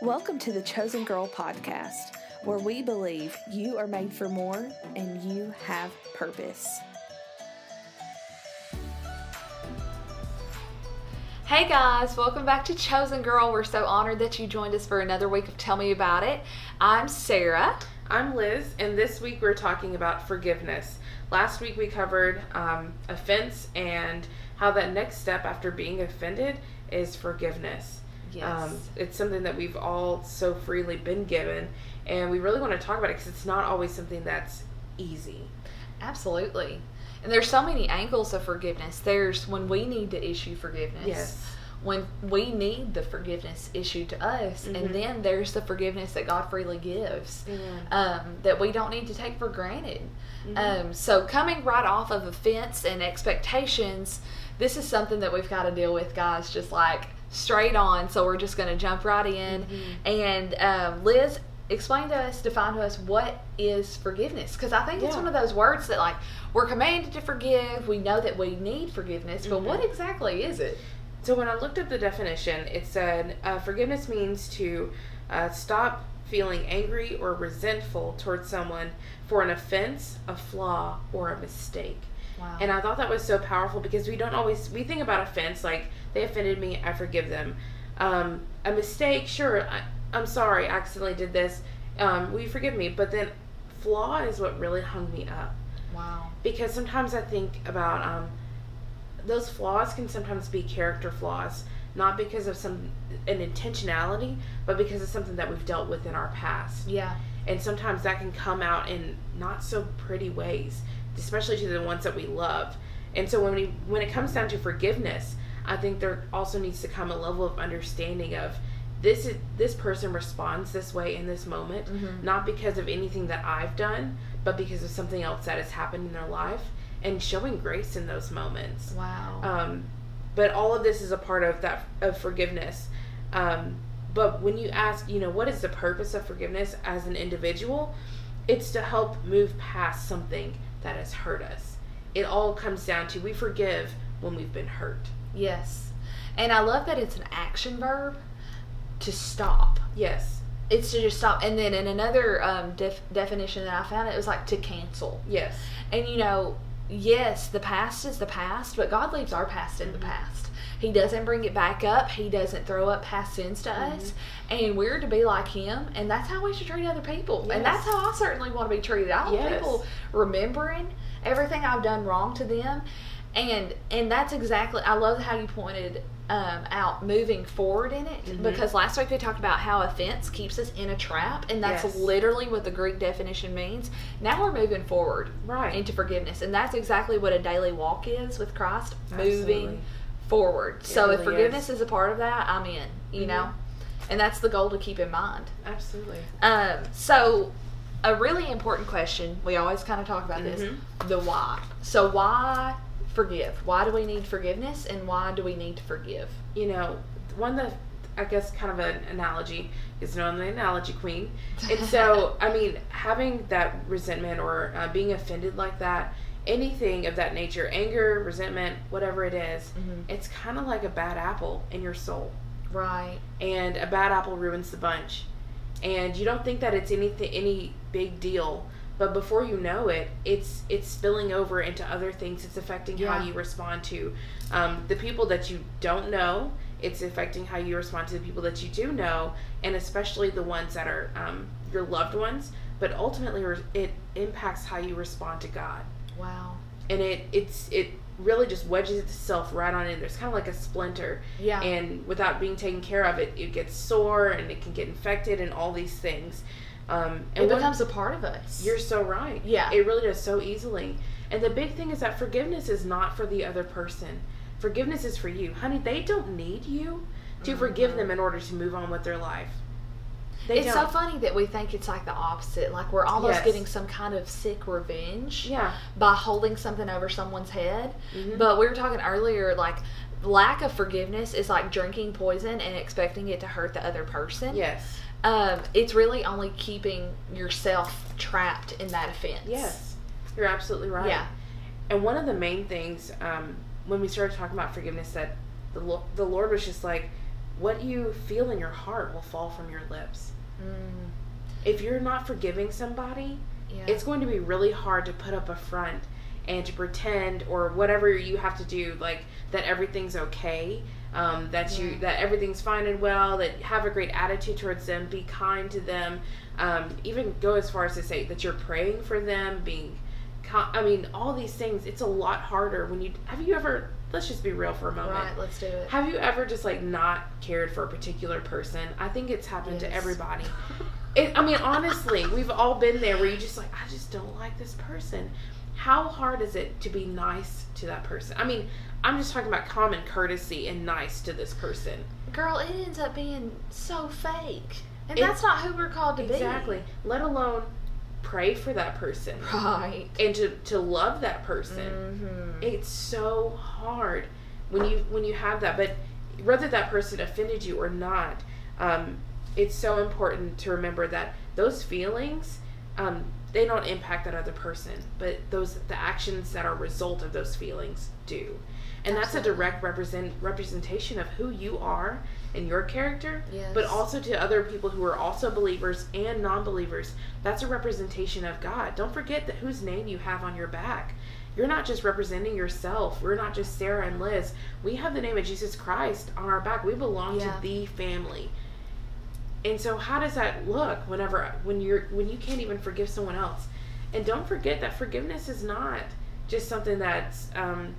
Welcome to the Chosen Girl podcast, where we believe you are made for more and you have purpose. Hey guys, welcome back to Chosen Girl. We're so honored that you joined us for another week of Tell Me About It. I'm Sarah. I'm Liz, and this week we're talking about forgiveness. Last week we covered um, offense and how that next step after being offended is forgiveness. Yes. Um, it's something that we've all so freely been given, and we really want to talk about it because it's not always something that's easy. Absolutely. And there's so many angles of forgiveness. There's when we need to issue forgiveness. Yes. When we need the forgiveness issued to us, Mhm. and then there's the forgiveness that God freely gives, um, that we don't need to take for granted. Mhm. Um, so coming right off of offense and expectations, this is something that we've got to deal with, guys. Just like straight on. So we're just going to jump right in. Mhm. And um, Liz, explain to us, define to us what is forgiveness, because I think it's one of those words that like we're commanded to forgive. We know that we need forgiveness, but Mhm. what exactly is it? So when I looked up the definition, it said uh, forgiveness means to uh, stop feeling angry or resentful towards someone for an offense, a flaw, or a mistake. Wow. And I thought that was so powerful because we don't always we think about offense like they offended me, I forgive them. Um, a mistake, sure, I, I'm sorry, I accidentally did this. Um, will you forgive me? But then flaw is what really hung me up wow. because sometimes I think about um, those flaws can sometimes be character flaws, not because of some an intentionality, but because of something that we've dealt with in our past Yeah. and sometimes that can come out in not so pretty ways especially to the ones that we love and so when we when it comes down to forgiveness i think there also needs to come a level of understanding of this is this person responds this way in this moment Mhm. not because of anything that i've done but because of something else that has happened in their life and showing grace in those moments Wow. um, but all of this is a part of that of forgiveness. Um, but when you ask, you know, what is the purpose of forgiveness as an individual? It's to help move past something that has hurt us. It all comes down to we forgive when we've been hurt. Yes. And I love that it's an action verb to stop. Yes. It's to just stop. And then in another um, def- definition that I found, it was like to cancel. Yes. And you know, yes, the past is the past, but God leaves our past in the Mhm. past. He doesn't bring it back up. He doesn't throw up past sins to us. And we're to be like Him, and that's how we should treat other people. And that's how I certainly want to be treated. I want Yes. people remembering everything I've done wrong to them. And and that's exactly I love how you pointed um, out moving forward in it Mhm. because last week we talked about how offense keeps us in a trap and that's Yes. literally what the Greek definition means. Now we're moving forward Right. into forgiveness. And that's exactly what a daily walk is with Christ, moving Absolutely. forward. so if forgiveness is. is. a part of that, I'm in, you Mhm. know? And that's the goal to keep in mind. Absolutely. Um, so a really important question, we always kind of talk about Mhm. this, the why. So why forgive? Why do we need forgiveness and why do we need to forgive? you know, one that I guess kind of an analogy is known the analogy queen. And so, I mean, having that resentment or uh, being offended like that, anything of that nature, anger, resentment, whatever it is, Mhm. it's kind of like a bad apple in your soul. Right. And a bad apple ruins the bunch. And you don't think that it's anything any big deal, but before you know it, it's it's spilling over into other things. It's affecting Yeah. how you respond to um, the people that you don't know. It's affecting how you respond to the people that you do know, and especially the ones that are um, your loved ones. But ultimately, it impacts how you respond to God, Wow. and it it's it really just wedges itself right on in. There's kind of like a splinter, Yeah. and without being taken care of, it it gets sore and it can get infected and all these things. Um, and it becomes a part of us. you're so right. Yeah. It really does so easily. And the big thing is that forgiveness is not for the other person. Forgiveness is for you. Honey, they don't need you to forgive them in order to move on with their life. They it's don't. so funny that we think it's like the opposite. Like we're almost Yes. getting some kind of sick revenge Yeah. by holding something over someone's head. Mhm. But we were talking earlier, like lack of forgiveness is like drinking poison and expecting it to hurt the other person. Yes. Um, it's really only keeping yourself trapped in that offense. Yes. You're absolutely right. Yeah. And one of the main things um, when we started talking about forgiveness that the Lo- the Lord was just like, what you feel in your heart will fall from your lips. Mm, If you're not forgiving somebody, yeah. it's going to be really hard to put up a front and to pretend or whatever you have to do like that everything's okay um, that you that everything's fine and well that have a great attitude towards them be kind to them um, even go as far as to say that you're praying for them being i mean all these things it's a lot harder when you have you ever let's just be real for a moment right. Let's do it. have you ever just like not cared for a particular person i think it's happened to everybody it, I mean, honestly, we've all been there where you just like, I just don't like this person. How hard is it to be nice to that person? I mean, I'm just talking about common courtesy and nice to this person. Girl, it ends up being so fake, and that's not who we're called to be. Exactly. Let alone pray for that person. Right. and to, to love that person. Mm-hmm. It's so hard when you when you have that. But whether that person offended you or not, um, it's so important to remember that those feelings um, they don't impact that other person, but those the actions that are a result of those feelings do, and that's a direct represent representation of who you are and your character. Yes. But also to other people who are also believers and non-believers, that's a representation of God. Don't forget that whose name you have on your back. You're not just representing yourself. We're not just Sarah and Liz. We have the name of Jesus Christ on our back. We belong Yeah. to the family. And so how does that look whenever when you're when you can't even forgive someone else? And don't forget that forgiveness is not just something that's um,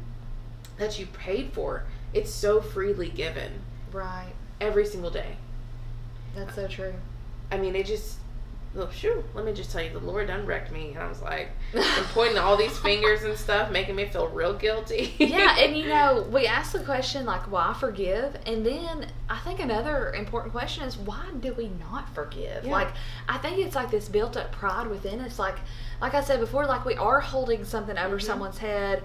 that you paid for. It's so freely given Right. Every single day. That's so true. I mean, it just, well, shoo, let me just tell you, the Lord done wrecked me. And I was like, and pointing all these fingers and stuff, making me feel real guilty. yeah, and you know, we ask the question like, why forgive? And then I think another important question is, why do we not forgive? Yeah. Like, I think it's like this built up pride within us. Like, like I said before, like we are holding something over Mhm. someone's head.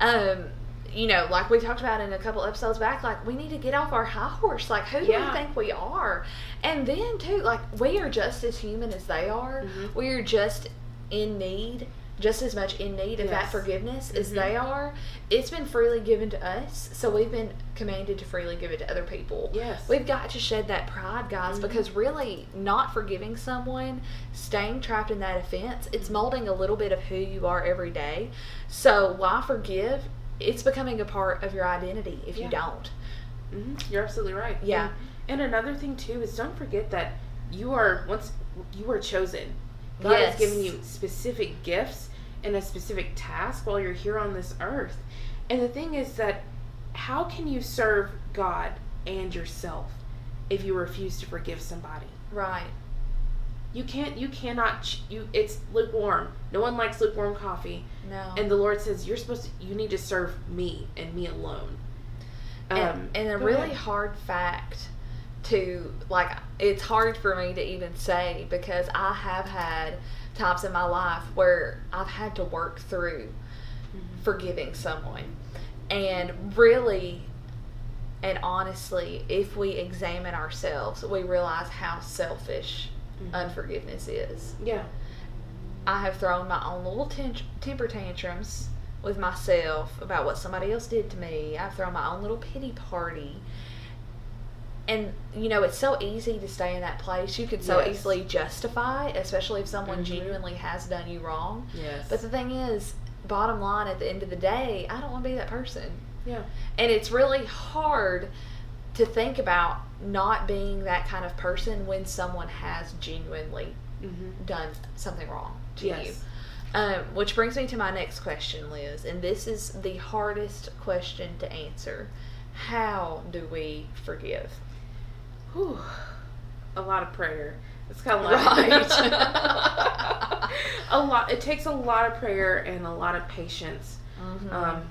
Um, you know, like we talked about in a couple episodes back, like we need to get off our high horse. Like, who do Yeah. we think we are? And then too, like we are just as human as they are. Mhm. We are just in need, just as much in need of that forgiveness as Mhm. they are. It's been freely given to us, so we've been commanded to freely give it to other people. yes. We've got to shed that pride, guys, Mhm. because really not forgiving someone, staying trapped in that offense, it's molding a little bit of who you are every day. So why forgive? It's becoming a part of your identity if Yeah. you don't. hmm You're absolutely right. Yeah. And, and another thing, too, is don't forget that you are, once you are chosen, God Yes. has given you specific gifts and a specific task while you're here on this earth. And the thing is that how can you serve God and yourself if you refuse to forgive somebody? Right. You can't. You cannot. ch- You. It's lukewarm. No one likes lukewarm coffee. No. And the Lord says you're supposed to. You need to serve me and me alone. Um, and, and a really ahead. hard fact to like it's hard for me to even say because I have had times in my life where I've had to work through Mhm. forgiving someone. And really and honestly, if we examine ourselves, we realize how selfish Mhm. unforgiveness is. Yeah. I have thrown my own little ten- temper tantrums with myself about what somebody else did to me. I've thrown my own little pity party. And, you know, it's so easy to stay in that place. You could so Yes. easily justify, especially if someone Mhm. genuinely has done you wrong. Yes. But the thing is, bottom line, at the end of the day, I don't want to be that person. yeah. And it's really hard to think about not being that kind of person when someone has genuinely Mm-hmm. done something wrong to Yes. you. Um, which brings me to my next question, Liz, and this is the hardest question to answer. How do we forgive? Whew. A lot of prayer. It's kind of like Right. a lot. It takes a lot of prayer and a lot of patience. Mhm. Um,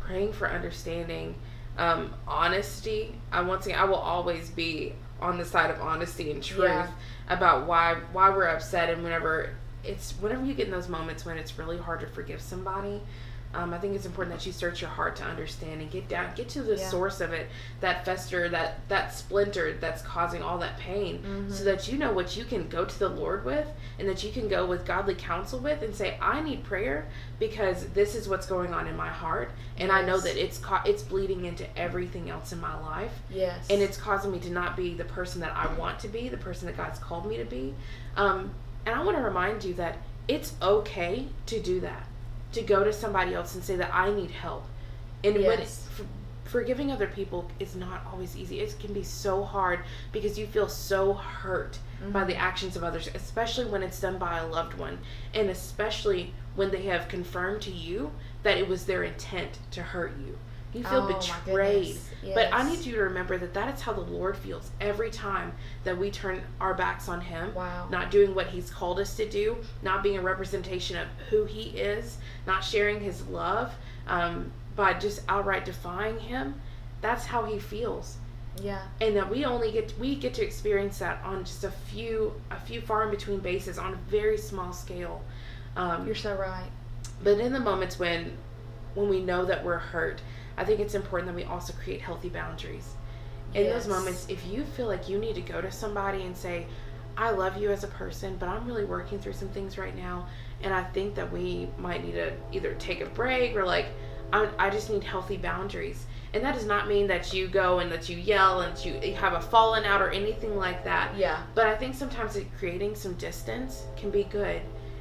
praying for understanding, um, honesty. I once again, I will always be on the side of honesty and truth Yeah. about why why we're upset and whenever it's whenever you get in those moments when it's really hard to forgive somebody. Um, I think it's important that you search your heart to understand and get down, get to the Yeah. source of it, that fester, that that splinter that's causing all that pain, Mm-hmm. so that you know what you can go to the Lord with, and that you can go with godly counsel with, and say, "I need prayer because this is what's going on in my heart, and I know that it's ca- it's bleeding into everything else in my life, Yes. and it's causing me to not be the person that I want to be, the person that God's called me to be. Um, and I want to remind you that it's okay to do that, to go to somebody else and say that I need help. And when Yes. for, forgiving other people is not always easy. It can be so hard because you feel so hurt by Mm-hmm. the actions of others, especially when it's done by a loved one, and especially when they have confirmed to you that it was their intent to hurt you. You feel Oh, betrayed. goodness. But I need you to remember that that is how the Lord feels every time that we turn our backs on Him, Wow. not doing what He's called us to do, not being a representation of who He is, not sharing His love um, by just outright defying Him. That's how He feels, yeah. and that we only get we get to experience that on just a few a few far in between bases on a very small scale. Um, You're so right. but in the moments when when we know that we're hurt, I think it's important that we also create healthy boundaries. In Yes. those moments, if you feel like you need to go to somebody and say, I love you as a person, but I'm really working through some things right now, and I think that we might need to either take a break or like, I, I just need healthy boundaries. And that does not mean that you go and that you yell and that you have a falling out or anything like that. Yeah. But I think sometimes creating some distance can be good.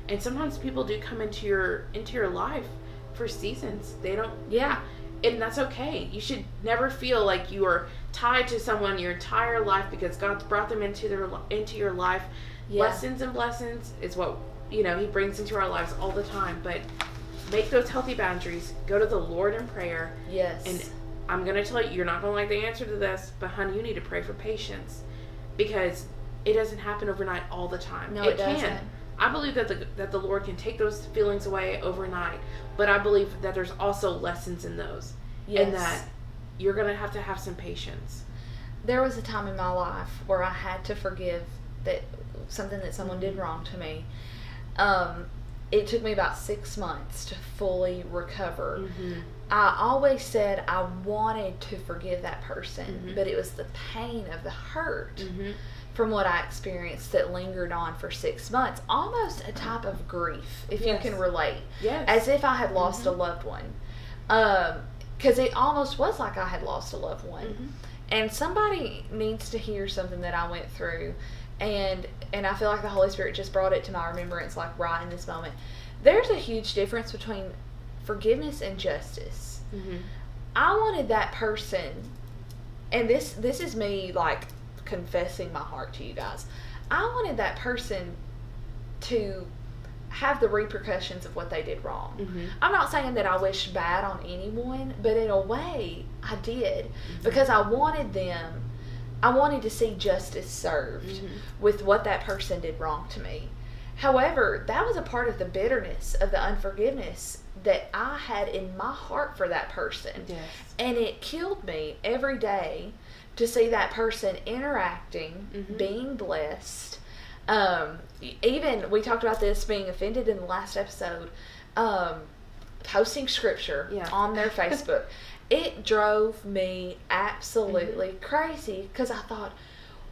And sometimes people do come into your into your life for seasons. They don't Yeah. And that's okay. You should never feel like you are tied to someone your entire life because God's brought them into their into your life. Yeah. Lessons and blessings is what you know He brings into our lives all the time. But make those healthy boundaries. Go to the Lord in prayer. Yes. And I'm gonna tell you, you're not gonna like the answer to this, but honey, you need to pray for patience because it doesn't happen overnight all the time. No, it doesn't. I believe that the that the Lord can take those feelings away overnight, but I believe that there's also lessons in those, yes. and that you're gonna have to have some patience. there was a time in my life where I had to forgive that something that someone did wrong to me. Um, it took me about six months to fully recover. Mm-hmm. I always said I wanted to forgive that person, Mhm. but it was the pain of the hurt Mm-hmm. From what I experienced that lingered on for six months. Almost a type of grief, if you can relate Yes. as if I had lost a Mhm. loved one. Because it almost was like I had lost a loved one. Mhm. And somebody needs to hear something that I went through. And and I feel like the Holy Spirit just brought it to my remembrance like right in this moment. There's a huge difference between forgiveness and justice. Mm-hmm. I wanted that person and this this is me like confessing my heart to you guys. I wanted that person to have the repercussions of what they did wrong. Mm-hmm. I'm not saying that I wish bad on anyone, but in a way I did because I wanted them I wanted to see justice served Mhm. with what that person did wrong to me. However, that was a part of the bitterness of the unforgiveness that I had in my heart for that person. Yes. And it killed me every day to see that person interacting, Mhm. being blessed. Um, even we talked about this being offended in the last episode. Um, posting scripture Yeah. on their Facebook. it drove me absolutely Mm-hmm. crazy because I thought,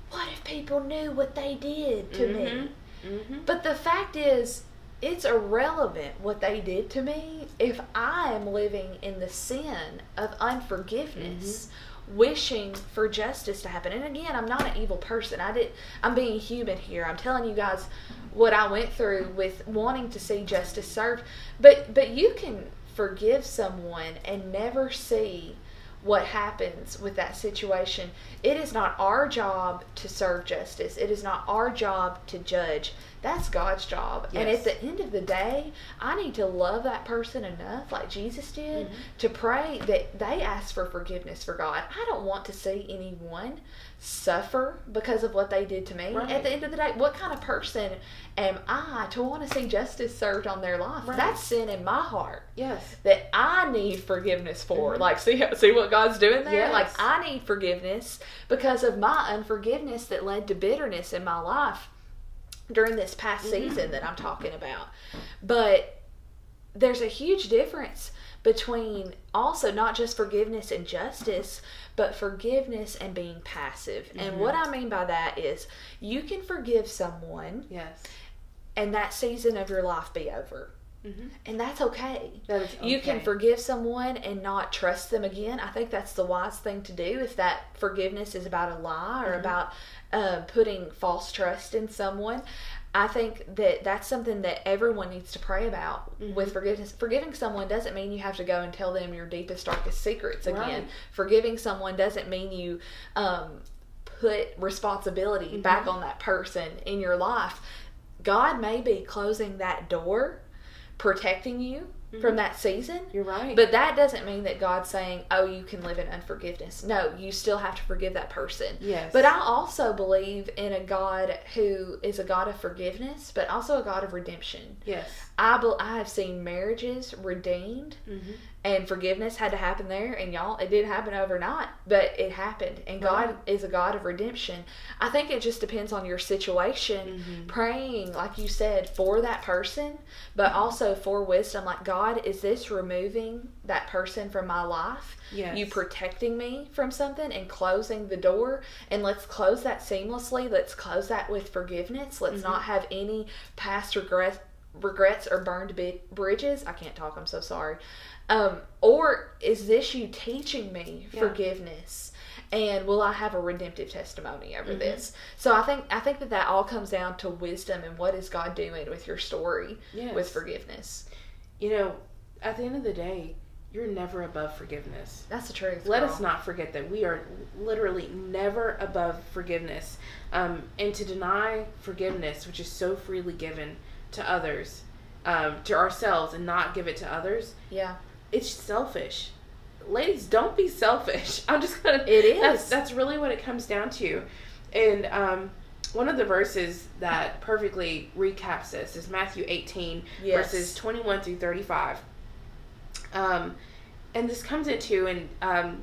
what if people knew what they did to me? Mm-hmm. But the fact is, it's irrelevant what they did to me if I am living in the sin of unforgiveness, wishing for justice to happen. And again, I'm not an evil person. I did I'm being human here. I'm telling you guys what I went through with wanting to see justice served. But but you can forgive someone and never see what happens with that situation. It is not our job to serve justice. It is not our job to judge. That's God's job. And at the end of the day, I need to love that person enough, like Jesus did, Mhm. to pray that they ask for forgiveness for God. I don't want to see anyone suffer because of what they did to me. Right. At the end of the day, what kind of person am I to want to see justice served on their life? Right. That's sin in my heart Yes. that I need forgiveness for. Mhm. Like, see, see what God's doing there? Yes. Like, I need forgiveness because of my unforgiveness that led to bitterness in my life during this past Mhm. season that I'm talking about. But there's a huge difference between also not just forgiveness and justice, but forgiveness and being passive. And what Mm-hmm. I mean by that is you can forgive someone Yes. and that season of your life be over. Mhm. And that's okay. That is You can forgive someone and not trust them again. I think that's the wise thing to do if that forgiveness is about a lie or Mhm. about uh, putting false trust in someone. I think that that's something that everyone needs to pray about Mhm. with forgiveness. Forgiving someone doesn't mean you have to go and tell them your deepest, darkest secrets again. Right. Forgiving someone doesn't mean you um, put responsibility Mhm. back on that person in your life. God may be closing that door, protecting you from Mhm. that season. You're right. But that doesn't mean that God's saying, oh, you can live in unforgiveness. No, you still have to forgive that person. yes. But I also believe in a God who is a God of forgiveness, but also a God of redemption. yes. I, bel I have seen marriages redeemed Mm-hmm. and forgiveness had to happen there and y'all it didn't happen overnight but it happened and god is a god of redemption i think it just depends on your situation Mhm. praying like you said for that person but also for wisdom like god is this removing that person from my life Yes. you protecting me from something and closing the door and let's close that seamlessly let's close that with forgiveness let's Mhm. not have any past regrets regrets or burned bridges i can't talk i'm so sorry um, or is this you teaching me Yeah. forgiveness and will i have a redemptive testimony over Mhm. this so i think i think that that all comes down to wisdom and what is god doing with your story Yes. with forgiveness You know, at the end of the day, you're never above forgiveness. that's the truth Let girl. us not forget that we are literally never above forgiveness. Um, and to deny forgiveness, which is so freely given to others, um, to ourselves, and not give it to others, yeah it's selfish. Ladies, don't be selfish. I'm just gonna. It is. That's that's really what it comes down to. And um, one of the verses that perfectly recaps this is Matthew 18, Yes. verses 21 through 35. Um, and this comes into and um,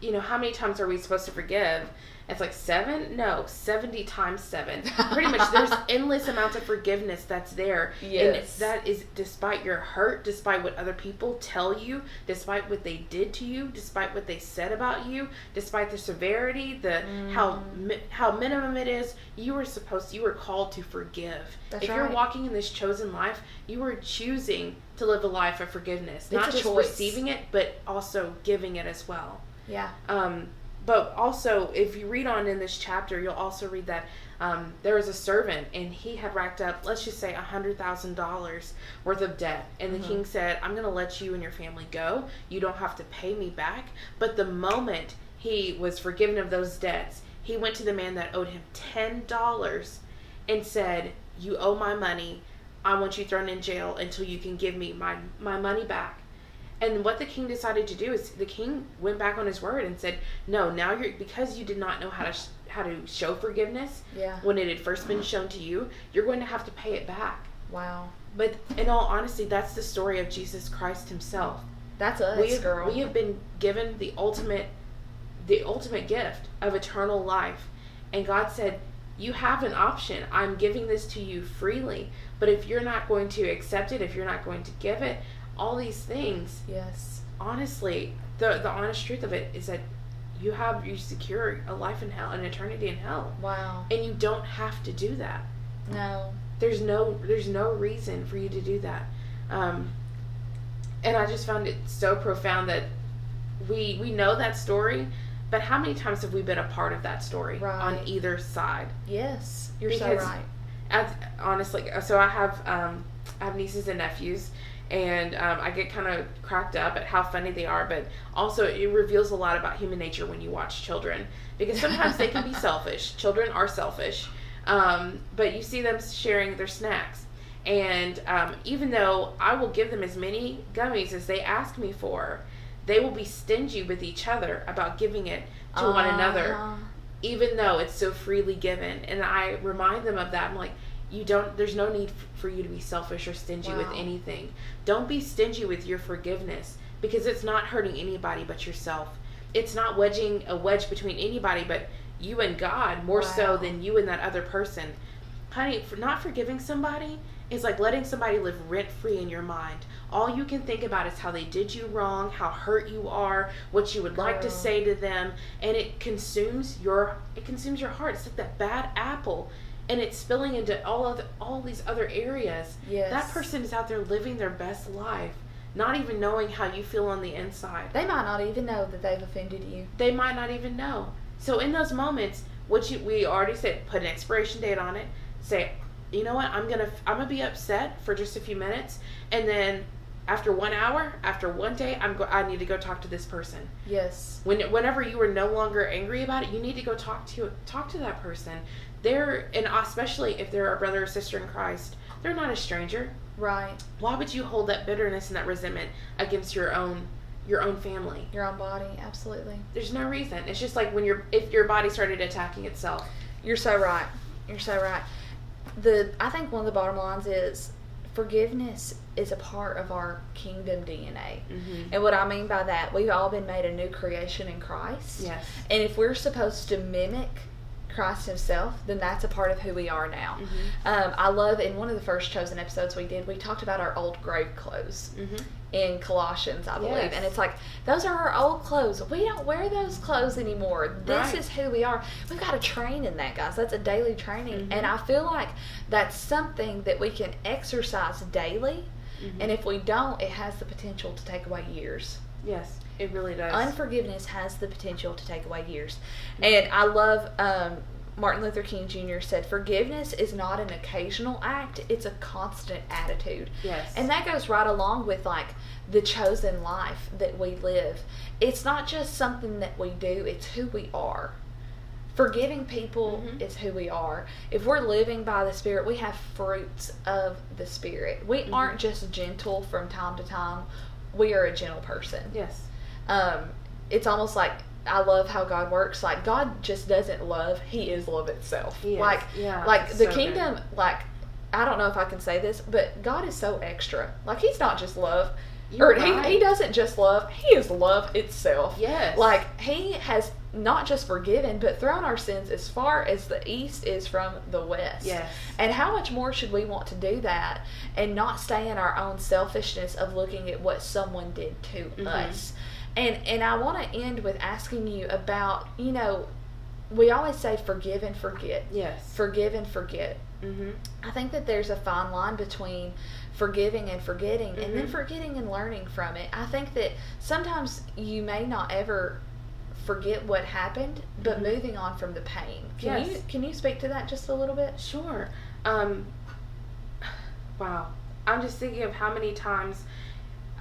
you know how many times are we supposed to forgive? It's like seven? No, seventy times seven. Pretty much, there's endless amounts of forgiveness that's there, Yes. and that is despite your hurt, despite what other people tell you, despite what they did to you, despite what they said about you, despite the severity, the how Mm. mi- how minimum it is. You were supposed, you were called to forgive. That's if you're walking in this chosen life, you were choosing to live a life of forgiveness, not a just choice. receiving it, but also giving it as well. yeah Um, but also, if you read on in this chapter, you'll also read that um, there was a servant and he had racked up, let's just say, a hundred thousand dollars worth of debt. And the Mhm. king said, "I'm going to let you and your family go. You don't have to pay me back." But the moment he was forgiven of those debts, he went to the man that owed him ten dollars and said, "You owe my money. I want you thrown in jail until you can give me my my money back." And what the king decided to do is the king went back on his word and said, "No, now you're because you did not know how to sh- how to show forgiveness yeah when it had first been shown to you, you're going to have to pay it back." wow But in all honesty, that's the story of Jesus Christ himself. that's us we have, girl we have been given the ultimate the ultimate gift of eternal life. And God said, "You have an option. I'm giving this to you freely, but if you're not going to accept it, if you're not going to give it, all these things. Yes. Honestly, the the honest truth of it is that you have you secure a life in hell, an eternity in hell, wow. And you don't have to do that. no. There's no there's no reason for you to do that. Um, and I just found it so profound that we we know that story, but how many times have we been a part of that story on either side? yes. You're so right. As, honestly, so I have um, I have nieces and nephews, and um, I get kind of cracked up at how funny they are, but also it reveals a lot about human nature when you watch children because sometimes they can be selfish. Children are selfish, um, but you see them sharing their snacks, and um, even though I will give them as many gummies as they ask me for, they will be stingy with each other about giving it to one another Uh-huh. even though it's so freely given and i remind them of that i'm like you don't there's no need f- for you to be selfish or stingy with anything. Don't be stingy with your forgiveness because it's not hurting anybody but yourself. It's not wedging a wedge between anybody but you and god more so than you and that other person. Honey for not forgiving somebody is like letting somebody live rent free in your mind. All you can think about is how they did you wrong, how hurt you are, what you would like to say to them, and it consumes your it consumes your heart. It's like that bad apple, and it's spilling into all of all these other areas. Yes. That person is out there living their best life, not even knowing how you feel on the inside. They might not even know that they've offended you. They might not even know. So in those moments, what you we already said, put an expiration date on it. Say, you know what? I'm gonna I'm gonna be upset for just a few minutes, and then after one hour, after one day, I'm go- I need to go talk to this person. Yes. When whenever you are no longer angry about it, you need to go talk to talk to that person. They're and especially if they're a brother or sister in Christ, they're not a stranger. Right. Why would you hold that bitterness and that resentment against your own your own family? Your own body. Absolutely. There's no reason. It's just like when your if your body started attacking itself. You're so right. You're so right. The I think one of the bottom lines is forgiveness is a part of our kingdom DNA. Mm-hmm. And what I mean by that, we've all been made a new creation in Christ. Yes. And if we're supposed to mimic Christ Himself, then that's a part of who we are now. Mm-hmm. Um, I love in one of the first chosen episodes we did, we talked about our old grave clothes Mm-hmm. in Colossians, I believe. Yes. And it's like, those are our old clothes. We don't wear those clothes anymore. This Right. is who we are. We've got to train in that, guys. That's a daily training. Mhm. And I feel like that's something that we can exercise daily. Mm-hmm. And if we don't, it has the potential to take away years. yes, it really does. Unforgiveness has the potential to take away years. And I love um, Martin Luther King Jr. said, Forgiveness is not an occasional act, it's a constant attitude. yes. And that goes right along with like the chosen life that we live. It's not just something that we do, it's who we are. Forgiving people Mhm. is who we are. If we're living by the Spirit, we have fruits of the Spirit. We Mhm. aren't just gentle from time to time, we are a gentle person yes. Um, it's almost like I love how God works. Like God just doesn't love; He is love itself. Like, Yeah, like the so good. kingdom. Like, I don't know if I can say this, but God is so extra. Like He's not just love, You're or right. he, he doesn't just love. He is love itself. Yes. Like He has not just forgiven, but thrown our sins as far as the east is from the west. Yes. And how much more should we want to do that and not stay in our own selfishness of looking at what someone did to Mhm. us? And and I want to end with asking you about, you know, we always say forgive and forget. Yes. Forgive and forget. mm-hmm. I think that there's a fine line between forgiving and forgetting and then Mhm. forgetting and learning from it. I think that sometimes you may not ever forget what happened, but Mhm. moving on from the pain. Can Yes. you can you speak to that just a little bit? Sure. Um, wow. I'm just thinking of how many times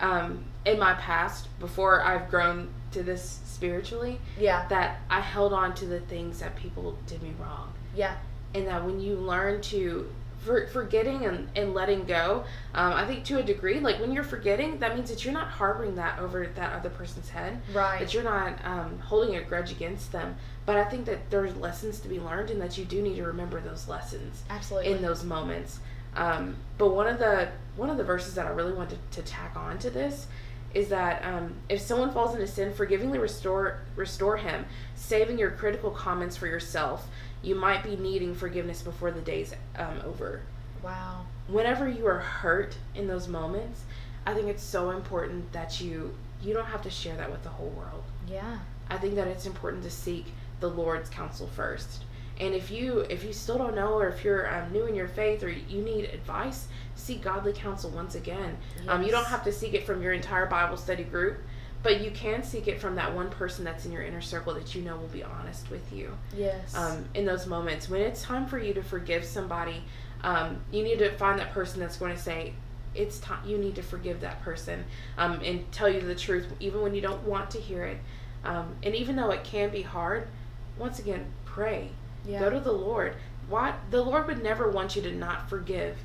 um, in my past, before I've grown to this spiritually, Yeah. that I held on to the things that people did me wrong. Yeah. And that when you learn to for, forgetting and, and letting go, um, I think to a degree, like when you're forgetting, that means that you're not harboring that over that other person's head. Right. that you're not um, holding a grudge against them. But I think that there's lessons to be learned, and that you do need to remember those lessons Absolutely. in those moments. Um, but one of the one of the verses that I really wanted to, tack on to this is that um, if someone falls into sin, forgivingly restore restore him, saving your critical comments for yourself. You might be needing forgiveness before the day's um, over wow. whenever you are hurt in those moments, I think it's so important that you you don't have to share that with the whole world. Yeah. I think that it's important to seek the Lord's counsel first. And if you if you still don't know, or if you're um, new in your faith, or you need advice, seek godly counsel once again. Um, you don't have to seek it from your entire Bible study group, but you can seek it from that one person that's in your inner circle that you know will be honest with you. Yes. um, in those moments. When it's time for you to forgive somebody um, you need to find that person that's going to say it's time you need to forgive that person um, and tell you the truth even when you don't want to hear it. Um, and even though it can be hard once again pray yeah. go to the lord. Why the lord would never want you to not forgive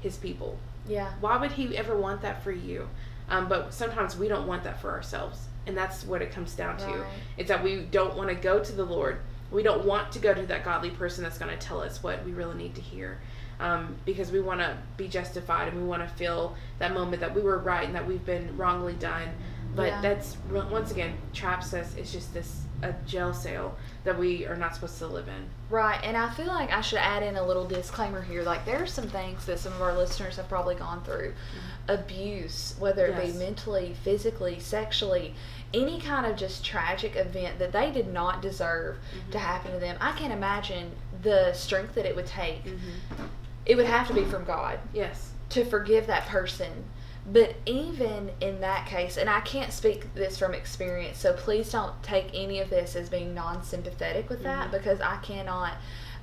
his people. Yeah. why would he ever want that for you? Um, but sometimes we don't want that for ourselves and that's what it comes down to. It's that we don't want to go to the lord. We don't want to go to that godly person that's going to tell us what we really need to hear um, because we want to be justified and we want to feel that moment that we were right and that we've been wrongly done. But Yeah. that's once again traps us. It's just this a jail cell that we are not supposed to live in. Right, and I feel like I should add in a little disclaimer here. Like, there are some things that some of our listeners have probably gone through mm-hmm. abuse, whether it Yes. be mentally, physically, sexually, any kind of just tragic event that they did not deserve mm-hmm. to happen to them. I can't imagine the strength that it would take. Mm-hmm. It would have to be from God Yes. to forgive that person. But even in that case, and I can't speak this from experience, so please don't take any of this as being non sympathetic with that mm-hmm. because I cannot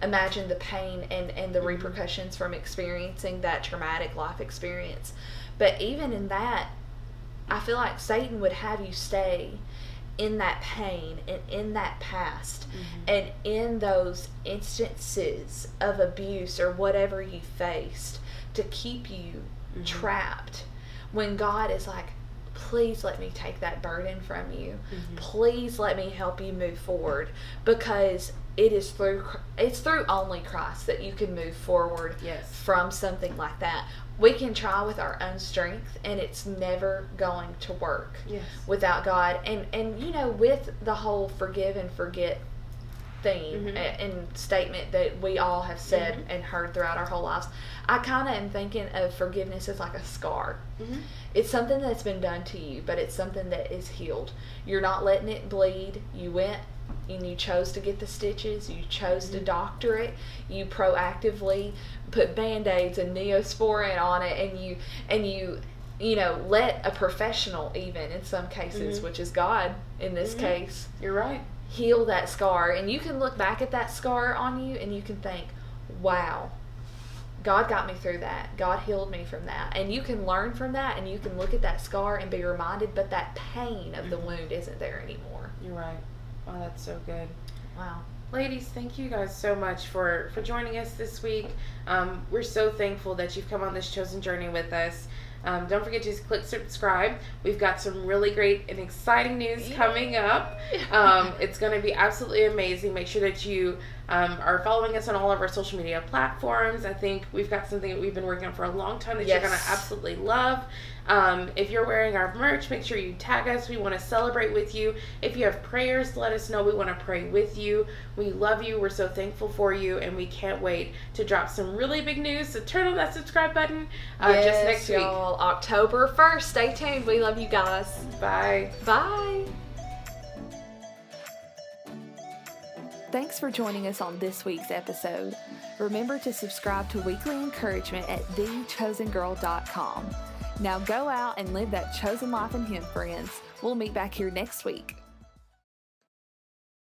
imagine the pain and, and the mm-hmm. repercussions from experiencing that traumatic life experience. But even in that, I feel like Satan would have you stay in that pain and in that past mm-hmm. and in those instances of abuse or whatever you faced to keep you trapped when God is like, please let me take that burden from you. Mm-hmm. Please let me help you move forward because it is through it's through only Christ that you can move forward Yes. from something like that. We can try with our own strength and it's never going to work Yes. without God. And and you know with the whole forgive and forget theme Mhm. and statement that we all have said Mhm. and heard throughout our whole lives, I kind of am thinking of forgiveness as like a scar. Mhm. It's something that's been done to you, but it's something that is healed. You're not letting it bleed. You went and you chose to get the stitches. You chose to doctor it. You proactively put band-aids and neosporin on it and you and you you know let a professional even in some cases Mhm. which is god in this Mhm. case You're right. Heal that scar and you can look back at that scar on you and you can think wow god got me through that god healed me from that and you can learn from that and you can look at that scar and be reminded but that pain of the Mhm. wound isn't there anymore You're right. Oh, that's so good. wow Ladies, thank you guys so much for for joining us this week. Um, we're so thankful that you've come on this chosen journey with us. Um, don't forget to click subscribe. We've got some really great and exciting news coming up. Um, it's going to be absolutely amazing. Make sure that you um, are following us on all of our social media platforms. I think we've got something that we've been working on for a long time that you're going to absolutely love. Um, if you're wearing our merch, make sure you tag us. We want to celebrate with you. If you have prayers, let us know. We want to pray with you. We love you. We're so thankful for you, and we can't wait to drop some really big news. So turn on that subscribe button uh, just Yes, next week. y'all. october 1st stay tuned we love you guys Bye. bye Thanks for joining us on this week's episode. Remember to subscribe to Weekly Encouragement at thechosengirl.com. Now go out and live that chosen life in Him, friends. We'll meet back here next week.